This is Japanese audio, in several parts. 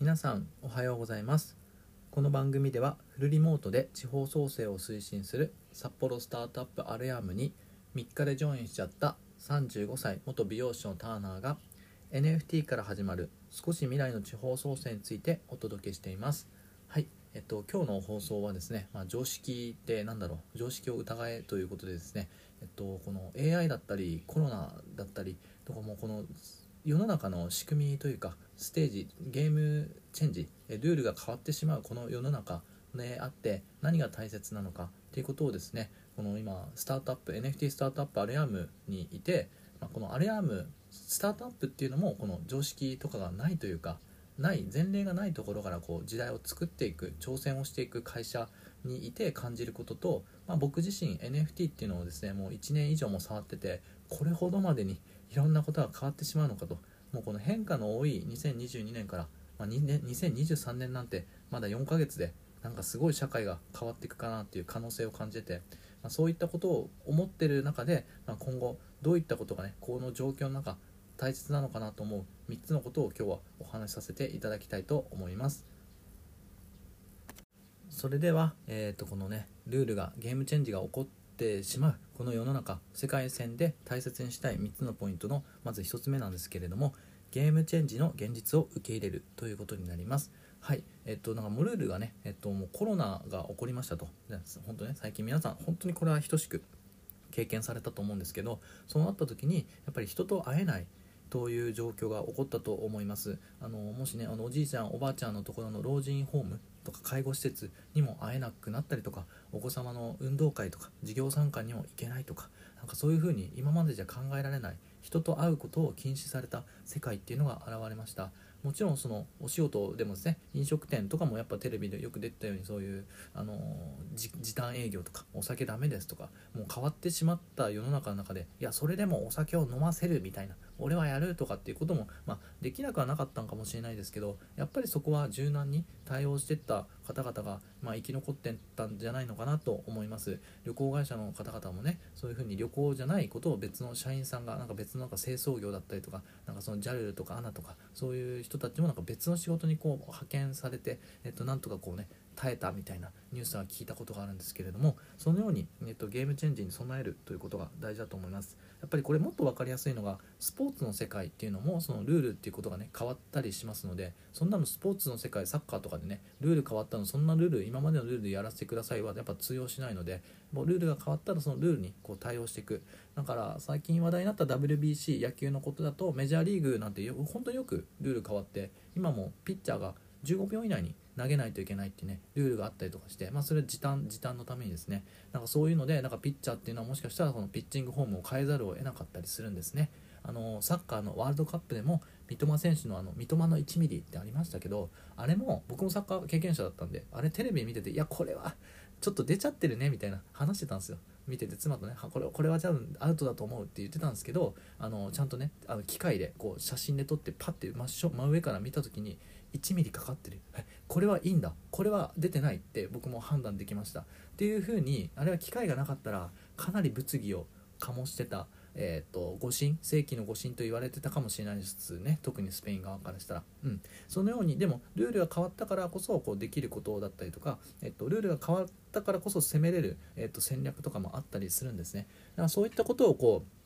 皆さんおはようございます。この番組ではフルリモートで地方創生を推進する札幌スタートアップアレアームに3日でジョインしちゃった35歳元美容師のターナーが NFT から始まる少し未来の地方創生についてお届けしています。はいえっと、今日の放送はですね、まあ、常識って何だろう常識を疑えということでですね、えっと、この AI だったりコロナだったりとかもこの世の中の仕組みというかステージゲームチェンジルールが変わってしまうこの世の中であって何が大切なのかということをですねこの今スタートアップ NFT スタートアップアレアームにいて、ま、このアレアームスタートアップっていうのもこの常識とかがないというかない前例がないところからこう時代を作っていく挑戦をしていく会社にいて感じることと、まあ、僕自身 NFT っていうのをですねもう1年以上も触っててこれほどまでにいろんなことが変わってしまうのかと。もうこの変化の多い2022年から、まあ、年2023年なんてまだ4ヶ月でなんかすごい社会が変わっていくかなっていう可能性を感じてて、まあ、そういったことを思ってる中で、まあ、今後どういったことがねこの状況の中大切なのかなと思う3つのことを今日はお話しさせていただきたいと思います。それでは、えー、とこのねルールがゲームチェンジが起こってしまうこの世の中世界線で大切にしたい3つのポイントのまず1つ目なんですけれどもゲームチェンジの現実を受け入れるということになります。はい。えっとなんかモルールがねえっともうコロナが起こりましたと。本当ね最近皆さん本当にこれは等しく経験されたと思うんですけどそうなった時にやっぱり人と会えないという状況が起こったと思います。あのもしねあのおじいちゃんおばあちゃんのところの老人ホームとか介護施設にも会えなくなったりとかお子様の運動会とか授業参観にも行けないとかなんかそういうふうに今までじゃ考えられない人と会うことを禁止された世界っていうのが現れました。もちろんそのお仕事でもですね飲食店とかもやっぱテレビでよく出てたようにそういうあの時短営業とかお酒ダメですとかもう変わってしまった世の中の中でいやそれでもお酒を飲ませるみたいな俺はやるとかっていうことも、まあ、できなくはなかったんかもしれないですけどやっぱりそこは柔軟に対応してった方々が、まあ、生き残ってたんじゃないのかなと思います。旅行会社の方々もねそういうふうに旅行じゃないことを別の社員さんがなんか別のなんか清掃業だったりとかなんかその JAL とか ANA とかそういう人たちもなんか別の仕事にこう派遣されて、えっと、なんとかこうね耐えたみたいなニュースは聞いたことがあるんですけれどもそのように、えっと、ゲームチェンジに備えるということが大事だと思います。やっぱりこれもっと分かりやすいのがスポーツの世界っていうのもそのルールっていうことがね変わったりしますのでそんなのスポーツの世界サッカーとかでねルール変わったのそんなルール今までのルールでやらせてくださいはやっぱ通用しないのでもうルールが変わったらそのルールにこう対応していく。だから最近話題になった WBC 野球のことだとメジャーリーグなんて本当によくルール変わって今もピッチャーが15秒以内に投げないといけないってねルールがあったりとかして、まあ、それは時短時短のためにですね。なんかそういうのでなんかピッチャーっていうのはもしかしたらこのピッチングフォームを変えざるを得なかったりするんですね。あのサッカーのワールドカップでも三笘選手のあの三笘の1ミリってありましたけどあれも僕もサッカー経験者だったんであれテレビ見てていやこれはちょっと出ちゃってるねみたいな話してたんですよ。見てて妻とねこれこれはじゃあアウトだと思うって言ってたんですけどあのちゃんとねあの機械でこう写真で撮ってパッて真真上から見た時に1ミリかかってる。これはいいんだ。これは出てないって僕も判断できました。っていう風にあれは機会がなかったらかなり物議を醸してたえーと、誤審正規の誤審と言われてたかもしれないですね。特にスペイン側からしたら、うん、そのようにでもルールが変わったからこそこうできることだったりとか、えっと、ルールが変わったからこそ攻めれる、えっと、戦略とかもあったりするんですね。だからそういったことをこう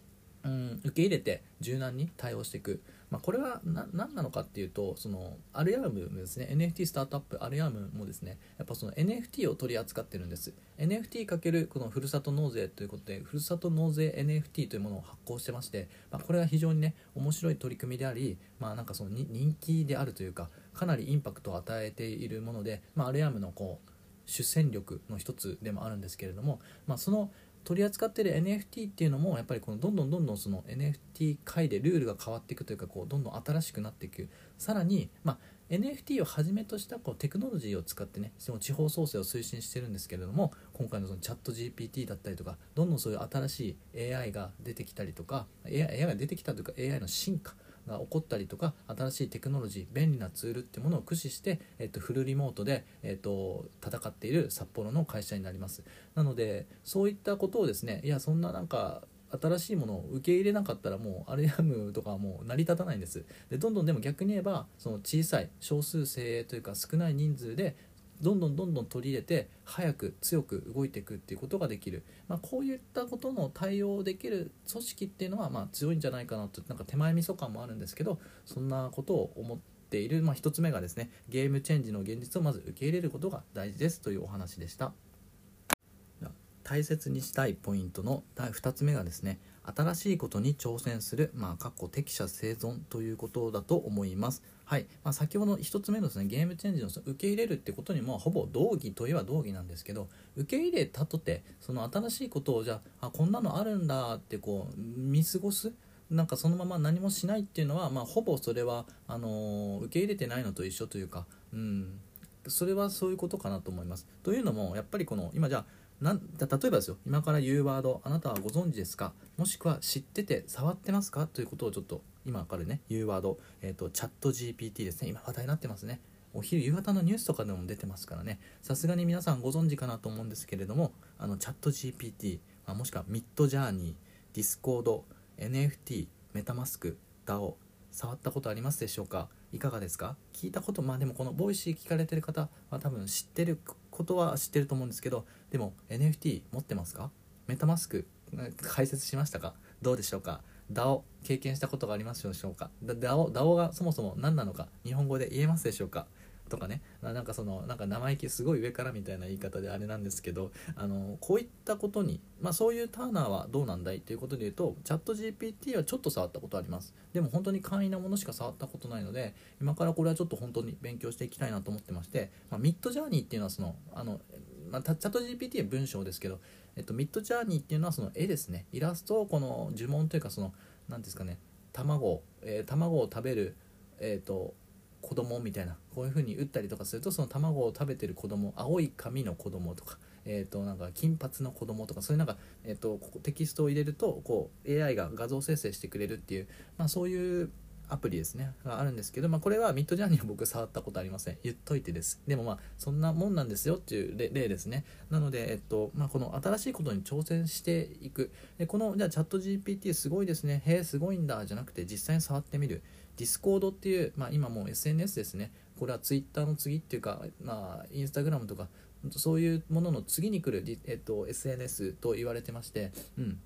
うん、受け入れて柔軟に対応していく、まあ、これは何なのかっていうとそのアルアームですね。NFT スタートアップアルアームもですねやっぱその NFT を取り扱ってるんです。NFT かけるこのふるさと納税ということでふるさと納税 NFT というものを発行してまして、まあ、これは非常にね面白い取り組みであり、まあ、なんかその人気であるというかかなりインパクトを与えているもので、まあ、アルアームのこう主戦力の一つでもあるんですけれども、まあ、その取り扱ってる NFT っていうのもやっぱりこのどんどんどんどんその NFT 界でルールが変わっていくというかこうどんどん新しくなっていく。さらに、まあ、NFT をはじめとしたこうテクノロジーを使ってねその地方創生を推進してるんですけれども今回のそのチャット GPT だったりとかどんどんそういう新しい AI が出てきたりとか AI, AI が出てきたというか AI の進化が起こったりとか新しいテクノロジー便利なツールっていうものを駆使して、えっと、フルリモートで、えっと、戦っている札幌の会社になります。なのでそういったことをですねいやそんななんか新しいものを受け入れなかったらもうアルヤムとかはもう成り立たないんです。でどんどんでも逆に言えばその小さい少数精鋭というか少ない人数でどんどんどんどん取り入れて早く強く動いていくっていうことができる、まあ、こういったことの対応できる組織っていうのはま強いんじゃないかなとなんか手前味噌感もあるんですけどそんなことを思っている、まあ、1つ目がですねゲームチェンジの現実をまず受け入れることが大事ですというお話でした。大切にしたいポイントの第2つ目がですね新しいことに挑戦する、まあ、かっこ適者生存ということだと思います。はい。まあ、先ほど1つ目のですね、ゲームチェンジの受け入れるってことにも、ほぼ同義といえば同義なんですけど、受け入れたとて、その新しいことをじゃあ、こんなのあるんだってこう、見過ごす。なんかそのまま何もしないっていうのは、まあ、ほぼそれはあのー、受け入れてないのと一緒というか、うん、それはそういうことかなと思います。というのもやっぱりこの今じゃあなん例えばですよ。今から言うワードあなたはご存知ですか？もしくは知ってて触ってますか？ということをちょっと今からね言うワード、えーと、 ChatGPT ですね。今話題になってますね。お昼夕方のニュースとかでも出てますからね。さすがに皆さんご存知かなと思うんですけれどもあのチャット GPT、まあ、もしくはミッドジャーニーディスコード NFT メタマスク DAO 触ったことありますでしょうか？いかがですか？聞いたことまあでもこの Voicy 聞かれてる方は多分知ってることは知ってると思うんですけどでも NFT 持ってますか？ MetaMask 開設しましたか？どうでしょうか？DAO 経験したことがありますでしょうか？DAO, がそもそも何なのか？日本語で言えますでしょうか？とかね。なんかそのなんか生意気すごい上からみたいな言い方であれなんですけどあのこういったことに、まあ、そういうターナーはどうなんだい？ということで言うとチャット GPT はちょっと触ったことあります。でも本当に簡易なものしか触ったことないので今からこれはちょっと本当に勉強していきたいなと思ってまして、まあ、 Midjourney っていうのはそのあの、まあ、チャット GPT は文章ですけど、えっと、ミッドジャーニーっていうのはその絵ですね。イラストをこの呪文というかその何ですかね卵、えー、卵を食べるえーと子供みたいなこういう風に打ったりとかするとその卵を食べてる子供青い髪の子供とかえーと、なんか金髪の子供とかそういうなんか、えーと、ここテキストを入れるとこう AI が画像生成してくれるっていう、まあ、そういうアプリですね。があるんですけど、まあ、これはミッドジャーニーは僕触ったことありません。言っといてです。でもまあそんなもんなんですよっていう例ですね。なので、えっとまあ、この新しいことに挑戦していく。でこのじゃあチャット GPT すごいですね。へえすごいんだ。じゃなくて実際に触ってみる。ディスコードっていう、まあ、今もう SNS ですね。これは Twitter の次っていうか、まあ、インスタグラムとかそういうものの次に来る、えっと、SNS と言われてまして、うん、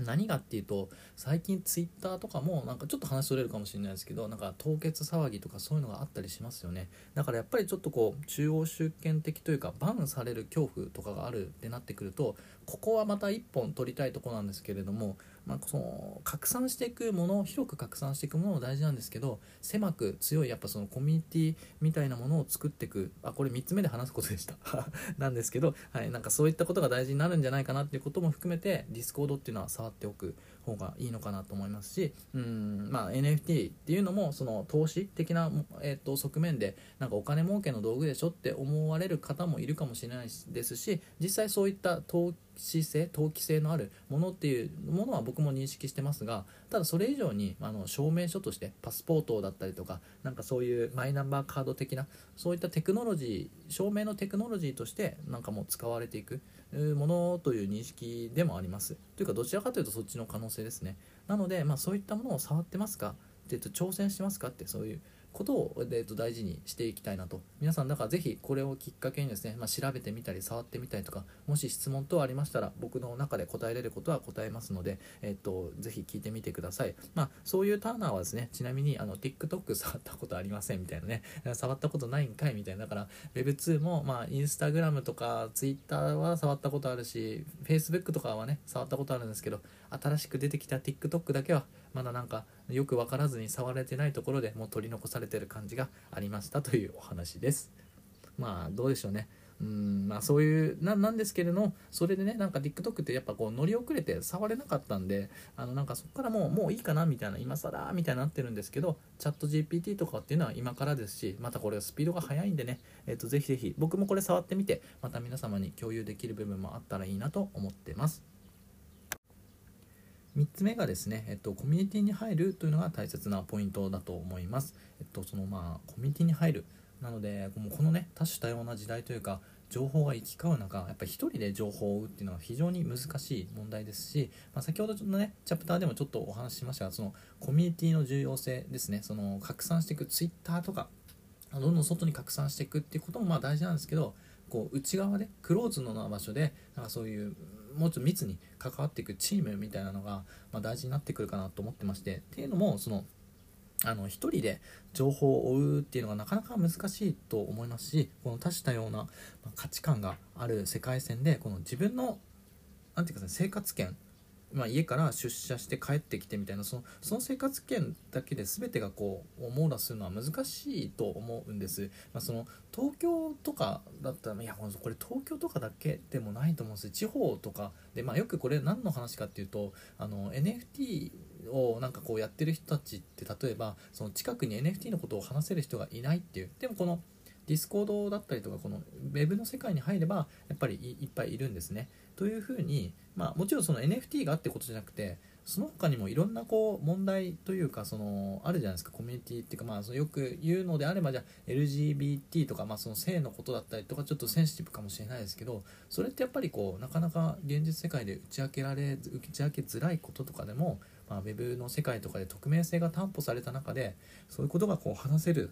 何がっていうと最近ツイッターとかもなんかちょっと話それるかもしれないですけどなんか凍結騒ぎとかそういうのがあったりしますよね。だからやっぱりちょっとこう中央集権的というかバンされる恐怖とかがあるってなってくるとここはまた一本取りたいとこなんですけれどもまあ、その拡散していくもの広く拡散していくものも大事なんですけど狭く強いやっぱそのコミュニティみたいなものを作っていくあこれ3つ目で話すことでした。なんですけど、はい、なんかそういったことが大事になるんじゃないかなっていうことも含めてディスコードっていうのは触っておく方がいいのかなと思いますしうん、まあ、NFT っていうのもその投資的な、えー、と側面でなんかお金儲けの道具でしょって思われる方もいるかもしれないですし実際そういった投資性投機性のあるものっていうものは僕も認識してますがただそれ以上にあの証明書としてパスポートだったりとかなんかそういうマイナンバーカード的なそういったテクノロジー証明のテクノロジーとしてなんかもう使われていくものという認識でもあります。というかどちらかというとそっちの可能性ですね。なので、まあ、そういったものを触ってますかって言うと挑戦してますかってそういうことを、えー、と大事にしていきたいなと。皆さんだからぜひこれをきっかけにですね、まあ、調べてみたり触ってみたりとかもし質問等ありましたら僕の中で答えれることは答えますので、えーと、ぜひ聞いてみてください、まあ、そういうターナーはですねちなみにあの TikTok 触ったことありませんみたいなね 触ったことないんかいみたいなだから Web2 も、まあ、Instagram とか Twitter は触ったことあるし Facebook とかはね触ったことあるんですけど新しく出てきた TikTok だけはまだなんかよく分からずに触れてないところでもう取り残されてる感じがありましたというお話です。まあどうでしょうね。うんまあそういうななんですけれどもそれでねなんか TikTok ってやっぱこう乗り遅れて触れなかったんであのなんかそこからもうもういいかなみたいな今更みたいになってるんですけどチャット GPT とかっていうのは今からですしまたこれスピードが速いんでね、えー、とぜひぜひ僕もこれ触ってみてまた皆様に共有できる部分もあったらいいなと思ってます。3つ目がですね、えっと、コミュニティに入るというのが大切なポイントだと思います。えっと、そのまあコミュニティに入るなのでこのね多種多様な時代というか情報が行き交う中やっぱり一人で情報を追うっていうのは非常に難しい問題ですし、まあ、先ほどのねチャプターでもちょっとお話ししましたがそのコミュニティの重要性ですねその拡散していく Twitter とかどんどん外に拡散していくっていうこともまあ大事なんですけどこう内側でクローズのな場所でなんかそういうもうちょっと密に関わっていくチームみたいなのが、まあ、大事になってくるかなと思ってましてっていうのもそのあの1人で情報を追うっていうのがなかなか難しいと思いますしこの多種多様な価値観がある世界線でこの自分の何て言うか、ね、生活圏まあ、家から出社して帰ってきてみたいなそのその生活圏だけで全てがこう網羅するのは難しいと思うんです、まあ、その東京とかだったらいやこれ東京とかだけでもないと思うんです。地方とかで、まあ、よくこれ何の話かっていうとあの NFT をなんかこうやってる人たちって例えばその近くに NFT のことを話せる人がいないっていう。でもこのディスコードだったりとかこのウェブの世界に入ればやっぱりいっぱいいるんですね。というふうに、まあ、もちろんその NFT があってことじゃなくてその他にもいろんなこう問題というかそのあるじゃないですかコミュニティっていうかまあそのよく言うのであればじゃあ LGBT とかまあその性のことだったりとかちょっとセンシティブかもしれないですけどそれってやっぱりこうなかなか現実世界で打ち明けられ打ち明けづらいこととかでも、まあ、ウェブの世界とかで匿名性が担保された中でそういうことがこう話せる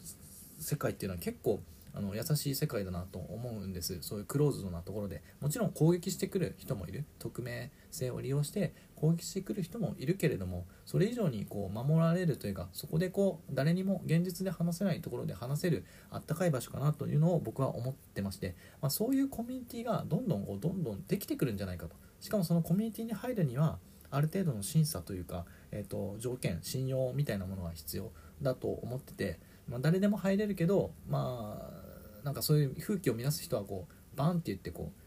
世界っていうのは結構あの優しい世界だなと思うんです。そういうクローズドなところで。もちろん攻撃してくる人もいる。匿名性を利用して攻撃してくる人もいるけれどもそれ以上にこう守られるというかそこでこう誰にも現実で話せないところで話せるあったかい場所かなというのを僕は思ってまして、まあ、そういうコミュニティがどんどんこうどんどんできてくるんじゃないかと。しかもそのコミュニティに入るにはある程度の審査というか、えーと、条件信用みたいなものが必要だと思ってて、まあ、誰でも入れるけどまあなんかそういう風紀を乱す人はこうバンって言ってこう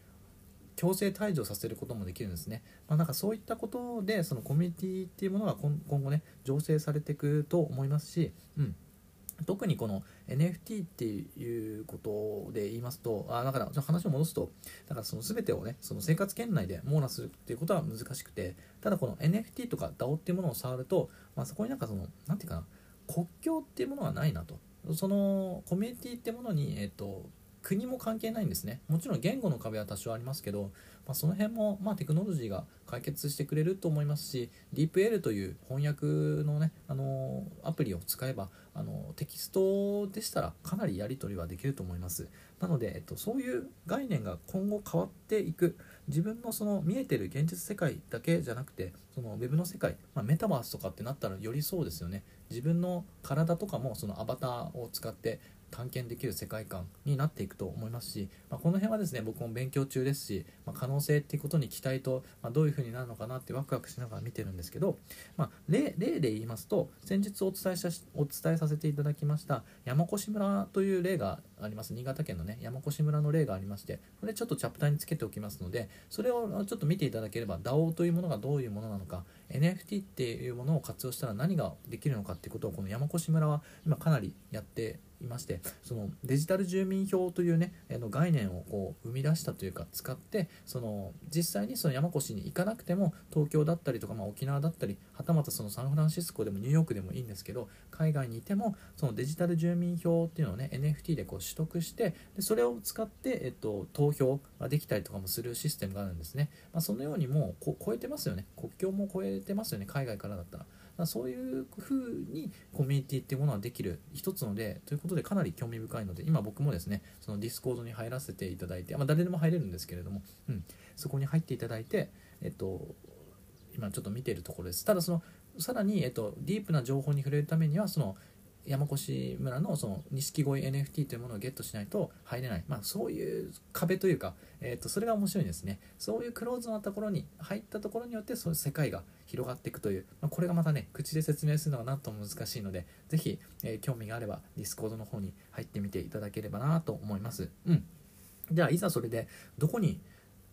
強制退場させることもできるんですね、まあ、なんかそういったことでそのコミュニティっていうものが今後ね醸成されていくと思いますし、うん、特にこの NFT っていうことで言いますとあだから話を戻すとだからその全てをねその生活圏内で網羅するっていうことは難しくてただこの NFT とか DAO っていうものを触ると、まあ、そこになんかその何て言うかな国境っていうものはないなと。そのコミュニティってものに、えっと、国も関係ないんですね。もちろん言語の壁は多少ありますけど、まあ、その辺も、まあ、テクノロジーが解決してくれると思いますし DeepL という翻訳のねあのアプリを使えばあのテキストでしたらかなりやり取りはできると思います。なので、えっと、そういう概念が今後変わっていく。自分のその見えてる現実世界だけじゃなくてそのウェブの世界、まあ、メタバースとかってなったらよりそうですよね。自分の体とかもそのアバターを使って探検できる世界観になっていくと思いますし、まあ、この辺はですね僕も勉強中ですし、まあ、可能性っていうことに期待と、まあ、どういう風になるのかなってワクワクしながら見てるんですけど、ま例例で言いますと先日お伝えしお伝えさせていただきました山越村という例があります。新潟県のね山越村の例がありましてこれちょっとチャプターにつけておきますのでそれをちょっと見ていただければ DAO というものがどういうものなのか NFT っていうものを活用したら何ができるのかっていうことをこの山越村は今かなりやっていましてそのデジタル住民票というねの概念をこう生み出したというか使ってその実際にその山越に行かなくても東京だったりとか、まあ、沖縄だったりはたまたそのサンフランシスコでもニューヨークでもいいんですけど海外にいてもそのデジタル住民票っていうのをね NFT でこう取得してでそれを使って、えっと、投票ができたりとかもするシステムがあるんですね、まあ、そのようにもう超えてますよね。国境も超えてますよね。海外からだったら。そういう風にコミュニティっていうものはできる一つのでということでかなり興味深いので今僕もですねそのディスコードに入らせていただいて、まあ、誰でも入れるんですけれども、うん、そこに入っていただいて、えっと、今ちょっと見ているところです。ただそのさらに、えっと、ディープな情報に触れるためにはその山越村のその錦鯉 NFT というものをゲットしないと入れない、まあ、そういう壁というか、えー、とそれが面白いですね。そういうクローズなところに入ったところによってその世界が広がっていくという、まあ、これがまたね口で説明するのがなんとも難しいので是非、えー、興味があればディスコードの方に入ってみていただければなと思います。うん。じゃあいざそれでどこに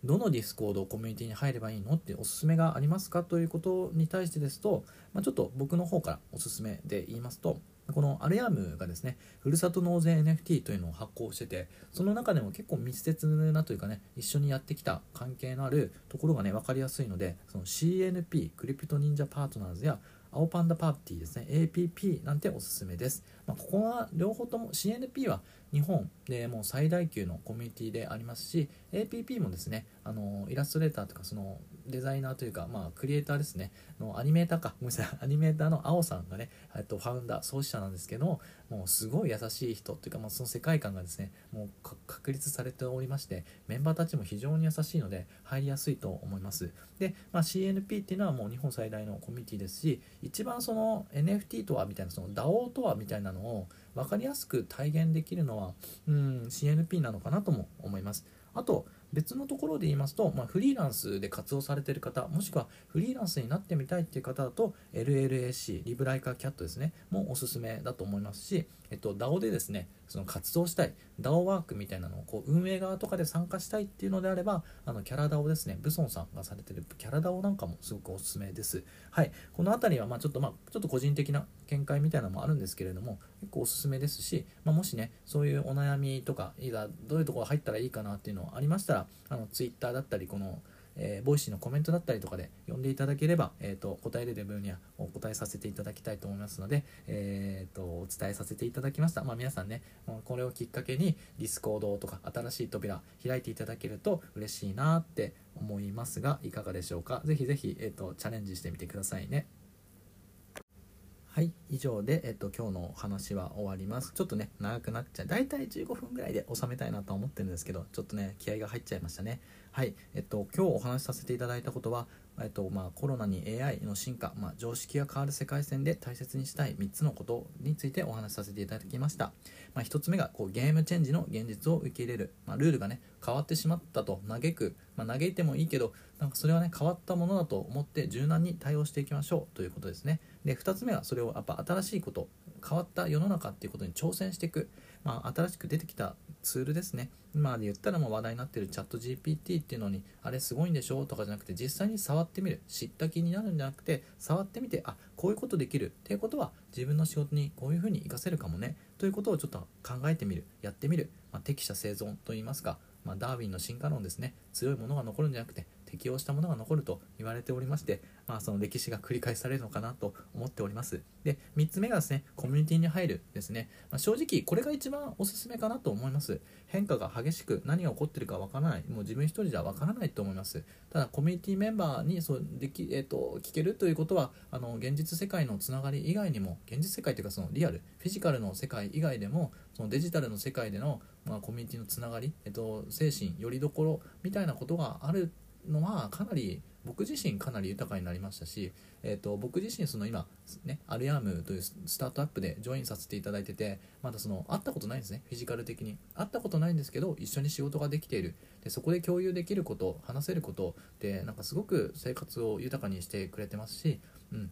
どのディスコードコミュニティに入ればいいのっておすすめがありますかということに対してですと、まあ、ちょっと僕の方からおすすめで言いますとこのアレアムがですね、ふるさと納税 NFT というのを発行してて、その中でも結構密接なというかね、一緒にやってきた関係のあるところがね、分かりやすいので、その CNP、クリプト忍者パートナーズや青パンダパーティーですね APP なんておすすめです、まあ、ここは両方とも CNP は日本でもう最大級のコミュニティでありますし APP もですねあのイラストレーターとかそのデザイナーというか、まあ、クリエイターですね。のアニメーターか。ごめんなさい。アニメーターの青さんがね、えっと、ファウンダー創始者なんですけどもうすごい優しい人というか、まあ、その世界観がですねもう確立されておりましてメンバーたちも非常に優しいので入りやすいと思います。で、まあ、CNP っていうのはもう日本最大のコミュニティですし一番その NFT とはみたいなその DAO とはみたいなのを分かりやすく体現できるのはうん CNP なのかなとも思います。あと別のところで言いますと、まあ、フリーランスで活動されている方もしくはフリーランスになってみたいっていう方だと LLAC リブライカーキャットですねもおすすめだと思いますし、えっと、DAO でですねその活動したい DAO ワークみたいなのをこう運営側とかで参加したいっていうのであればあのキャラ DAO ですねブソンさんがされてるキャラ DAO なんかもすごくおすすめです。はい。この辺りはまあちょっとまあちょっと個人的な見解みたいなのもあるんですけれども結構おすすめですし、まあ、もしねそういうお悩みとかいざどういうところ入ったらいいかなっていうのありましたらあの Twitter だったりこのえー、ボイシーのコメントだったりとかで読んでいただければ、えーと、答えれる分にはお答えさせていただきたいと思いますので、えーと、お伝えさせていただきました、まあ、皆さんねこれをきっかけにディスコードとか新しい扉開いていただけると嬉しいなって思いますがいかがでしょうか？ぜひぜひ、えーとチャレンジしてみてくださいね。はい以上で、えっと、今日のお話は終わります。ちょっとね長くなっちゃう。大体15分ぐらいで収めたいなと思ってるんですけどちょっとね気合が入っちゃいましたね。はいえっと今日お話しさせていただいたことはえっとまあ、コロナに AI の進化、まあ、常識が変わる世界線で大切にしたい3つのことについてお話しさせていただきました、まあ、1つ目がこうゲームチェンジの現実を受け入れる、まあ、ルールがね変わってしまったと嘆く、ま嘆いてもいいけどなんかそれはね変わったものだと思って柔軟に対応していきましょう。ということですね。で2つ目はそれをやっぱ新しいこと変わった世の中っていうことに挑戦していく、まあ、新しく出てきたツールですね。今で言ったらもう話題になってるチャット GPT っていうのにあれすごいんでしょとかじゃなくて実際に触ってみる。知った気になるんじゃなくて触ってみてあこういうことできる。っていうことは自分の仕事にこういうふうに活かせるかもね。ということをちょっと考えてみる。やってみる、まあ、適者生存といいますか、まあ、ダーウィンの進化論ですね。強いものが残るんじゃなくて適応したものが残ると言われておりまして、まあ、その歴史が繰り返されるのかなと思っております。で3つ目がですねコミュニティに入るですね、まあ、正直これが一番おすすめかなと思います。変化が激しく何が起こってるかわからない。もう自分一人じゃわからないと思います。ただコミュニティメンバーにそうでき、えーと、聞けるということはあの現実世界のつながり以外にも現実世界というかそのリアルフィジカルの世界以外でもそのデジタルの世界での、まあ、コミュニティのつながり、えーと、精神よりどころみたいなことがあるのはかなり僕自身かなり豊かになりましたし、えーと、僕自身その今、ね、アルヤームというスタートアップでジョインさせていただいててまだその会ったことないんですねフィジカル的に。会ったことないんですけど一緒に仕事ができている。でそこで共有できること話せることでなんかすごく生活を豊かにしてくれてますし、うん、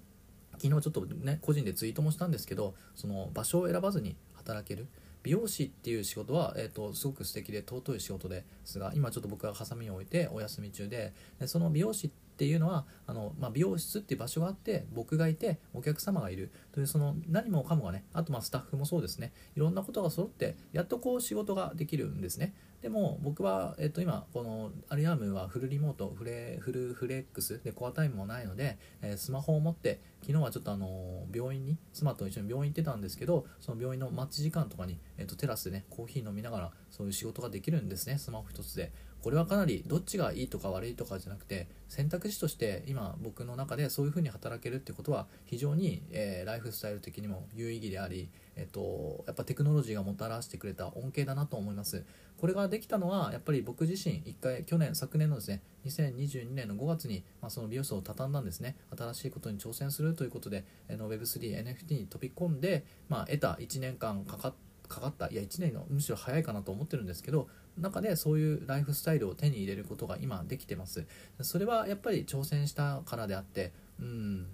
昨日ちょっとね個人でツイートもしたんですけどその場所を選ばずに働ける。美容師っていう仕事は、えーと、すごく素敵で尊い仕事ですが今ちょっと僕はハサミを置いてお休み中ででその美容師っていうのはあの、まあ、美容室っていう場所があって僕がいてお客様がいる。というその何もかもがねあとまあスタッフもそうですね。いろんなことが揃ってやっとこう仕事ができるんですね。でも僕は、えっと、今このアリアームはフルリモートフレフルフレックスでコアタイムもないので、えー、スマホを持って昨日はちょっとあの病院に妻と一緒に病院行ってたんですけどその病院の待ち時間とかに、えっと、テラスでねコーヒー飲みながらそういう仕事ができるんですねスマホ一つで。これはかなりどっちがいいとか悪いとかじゃなくて選択肢として今僕の中でそういうふうに働けるってことは非常に、えー、ライフスタイル的にも有意義であり、えっと、やっぱテクノロジーがもたらしてくれた恩恵だなと思います。これができたのはやっぱり僕自身一回去年昨年のですね2022年の5月に、まあ、その美容室を畳んだんですね。新しいことに挑戦するということで Web3NFT に飛び込んで、まあ、得た1年間かかかかったいや1年のむしろ早いかなと思ってるんですけど中でそういうライフスタイルを手に入れることが今できてます。それはやっぱり挑戦したからであってうん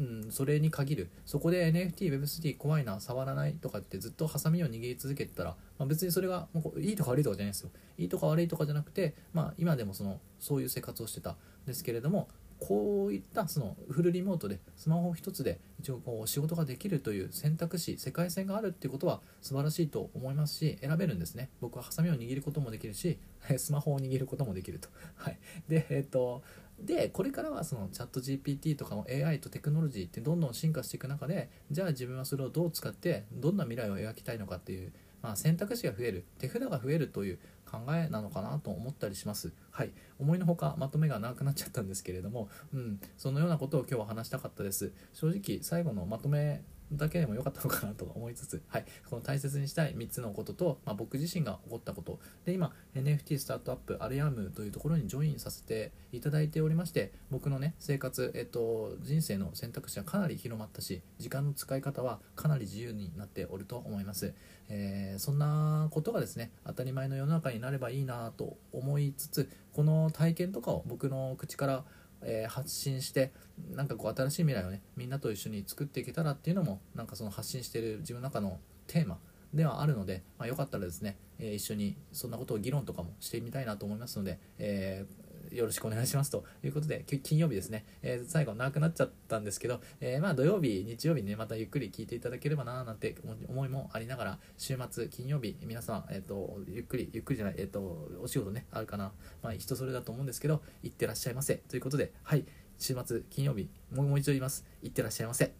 うん、それに限る。そこで NFT、Web3 怖いな触らないとかってずっとハサミを握り続けてたら、まあ、別にそれがもういいとか悪いとかじゃないですよ。いいとか悪いとかじゃなくて、まあ、今でもそのそういう生活をしてた。んですけれどもこういったそのフルリモートでスマホ一つで一応こう仕事ができるという選択肢世界線があるっていうことは素晴らしいと思いますし選べるんですね。僕はハサミを握ることもできるし スマホを握ることもできると。はい。でえっ、とでこれからはそのチャット GPT とかの AI とテクノロジーってどんどん進化していく中でじゃあ自分はそれをどう使ってどんな未来を描きたいのかっていう、まあ、選択肢が増える手札が増えるという考えなのかなと思ったりします。はい。思いのほかまとめが長くなっちゃったんですけれども、うん、そのようなことを今日は話したかったです。正直最後のまとめだけでも良かったのかなと思いつつ、はい、この大切にしたい3つのことと、まあ、僕自身が起こったこと。で今 NFT スタートアップアレアムというところにジョインさせていただいておりまして僕のね生活、えっと、人生の選択肢はかなり広まったし時間の使い方はかなり自由になっておると思います、えー、そんなことがですね当たり前の世の中になればいいなと思いつつこの体験とかを僕の口からえー、発信してなんかこう新しい未来をねみんなと一緒に作っていけたらっていうのもなんかその発信してる自分の中のテーマではあるので、まあ、よかったらですね、えー、一緒にそんなことを議論とかもしてみたいなと思いますので、えーよろしくお願いしますということで、金曜日ですね、えー、最後長くなっちゃったんですけど、えー、まあ土曜日、日曜日ね、またゆっくり聞いていただければななんて思いもありながら、週末、金曜日、皆さん、えっ、ー、と、ゆっくり、ゆっくりじゃない、えっ、と、お仕事ね、あるかな、まあ人それだと思うんですけど、いってらっしゃいませ。ということで、はい、週末、金曜日、もう一度言います。いってらっしゃいませ。